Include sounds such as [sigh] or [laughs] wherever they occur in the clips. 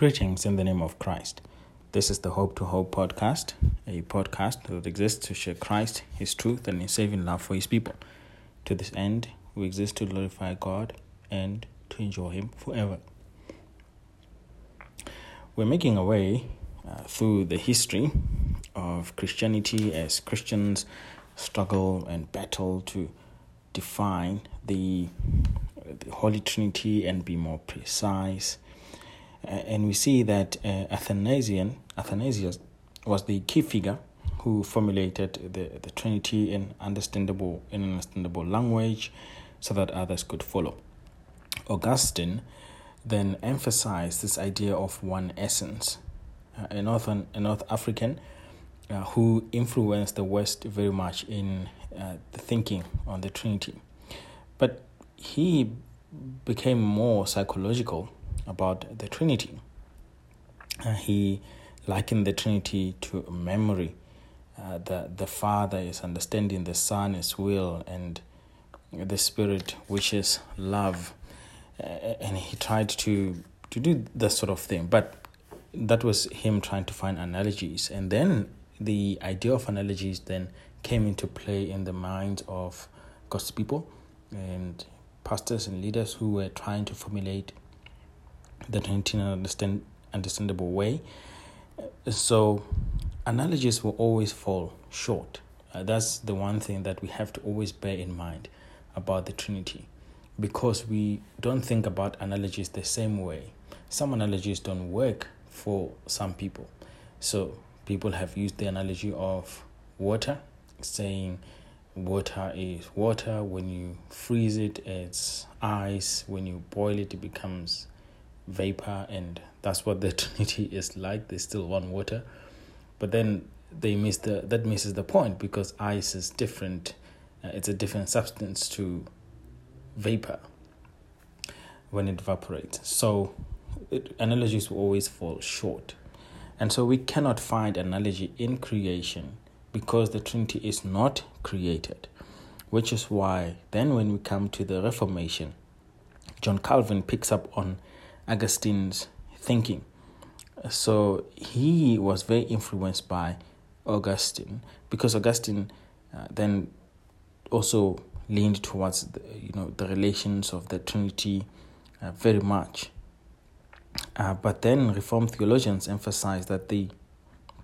Greetings in the name of Christ. This is the Hope to Hope podcast, a podcast that exists to share Christ, His truth, and His saving love for His people. To this end, we exist to glorify God and to enjoy Him forever. We're making our way uh, through the history of Christianity as Christians struggle and battle to define the, the Holy Trinity and be more precise and we see that uh, Athanasian, Athanasius was the key figure who formulated the, the Trinity in understandable in understandable language so that others could follow. Augustine then emphasized this idea of one essence. Uh, a, Northern, a North African uh, who influenced the West very much in uh, the thinking on the Trinity. But he became more psychological about the Trinity. Uh, he likened the Trinity to memory. Uh, the, the Father is understanding, the Son is will, and the Spirit, which is love. Uh, and he tried to, to do that sort of thing. But that was him trying to find analogies. And then the idea of analogies then came into play in the minds of God's people and pastors and leaders who were trying to formulate that in an understand, understandable way. So, analogies will always fall short. Uh, that's the one thing that we have to always bear in mind about the Trinity because we don't think about analogies the same way. Some analogies don't work for some people. So, people have used the analogy of water, saying water is water. When you freeze it, it's ice. When you boil it, it becomes vapor and that's what [laughs] the trinity is like. They still want water. But then they miss the that misses the point because ice is different. Uh, it's a different substance to vapor when it evaporates. So it, analogies will always fall short. And so we cannot find analogy in creation because the trinity is not created which is why then when we come to the reformation john calvin picks up on Augustine's thinking. So he was very influenced by Augustine because Augustine uh, then also leaned towards the, you know the relations of the Trinity uh, very much. Uh, but then Reformed theologians emphasized that the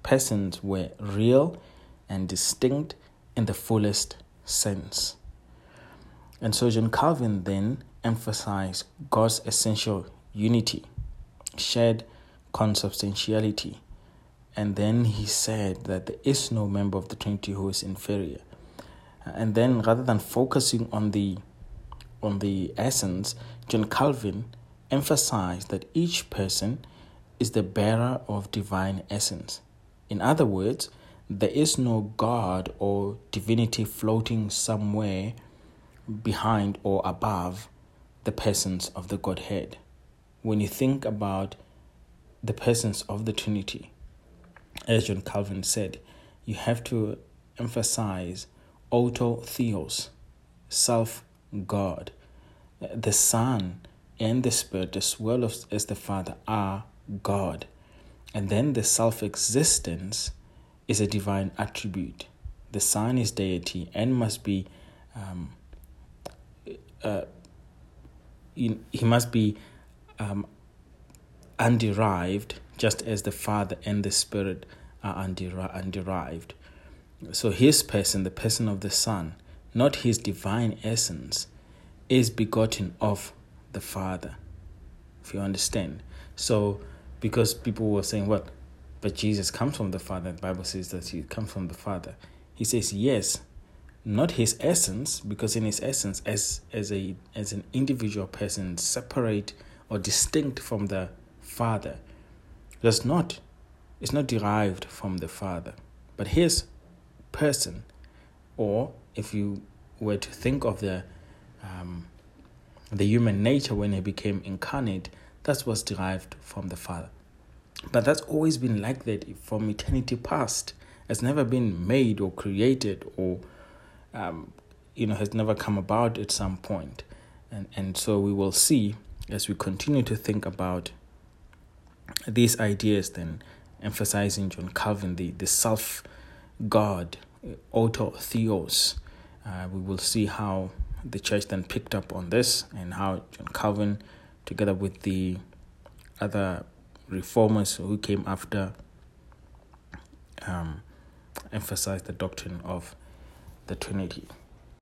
persons were real and distinct in the fullest sense. And so John Calvin then emphasized God's essential unity, shared consubstantiality. And then he said that there is no member of the Trinity who is inferior. And then rather than focusing on the on the essence, John Calvin emphasized that each person is the bearer of divine essence. In other words, there is no God or divinity floating somewhere behind or above the persons of the Godhead when you think about the persons of the Trinity, as John Calvin said, you have to emphasize auto theos, self God. The Son and the Spirit, as well as the Father, are God. And then the self existence is a divine attribute. The Son is deity and must be, um, uh, in, he must be um, underived, just as the Father and the Spirit are underived. So his person, the person of the Son, not his divine essence, is begotten of the Father. If you understand. So because people were saying, Well, but Jesus comes from the Father, the Bible says that he comes from the Father. He says, Yes, not his essence, because in his essence, as as a as an individual person, separate or distinct from the Father does not is not derived from the Father, but his person, or if you were to think of the um, the human nature when he became incarnate, that was derived from the Father. But that's always been like that from eternity past. It's never been made or created or um, you know has never come about at some point. And and so we will see as we continue to think about these ideas then emphasizing John Calvin, the, the self God, auto theos, uh, we will see how the church then picked up on this and how John Calvin, together with the other reformers who came after, um, emphasized the doctrine of the Trinity.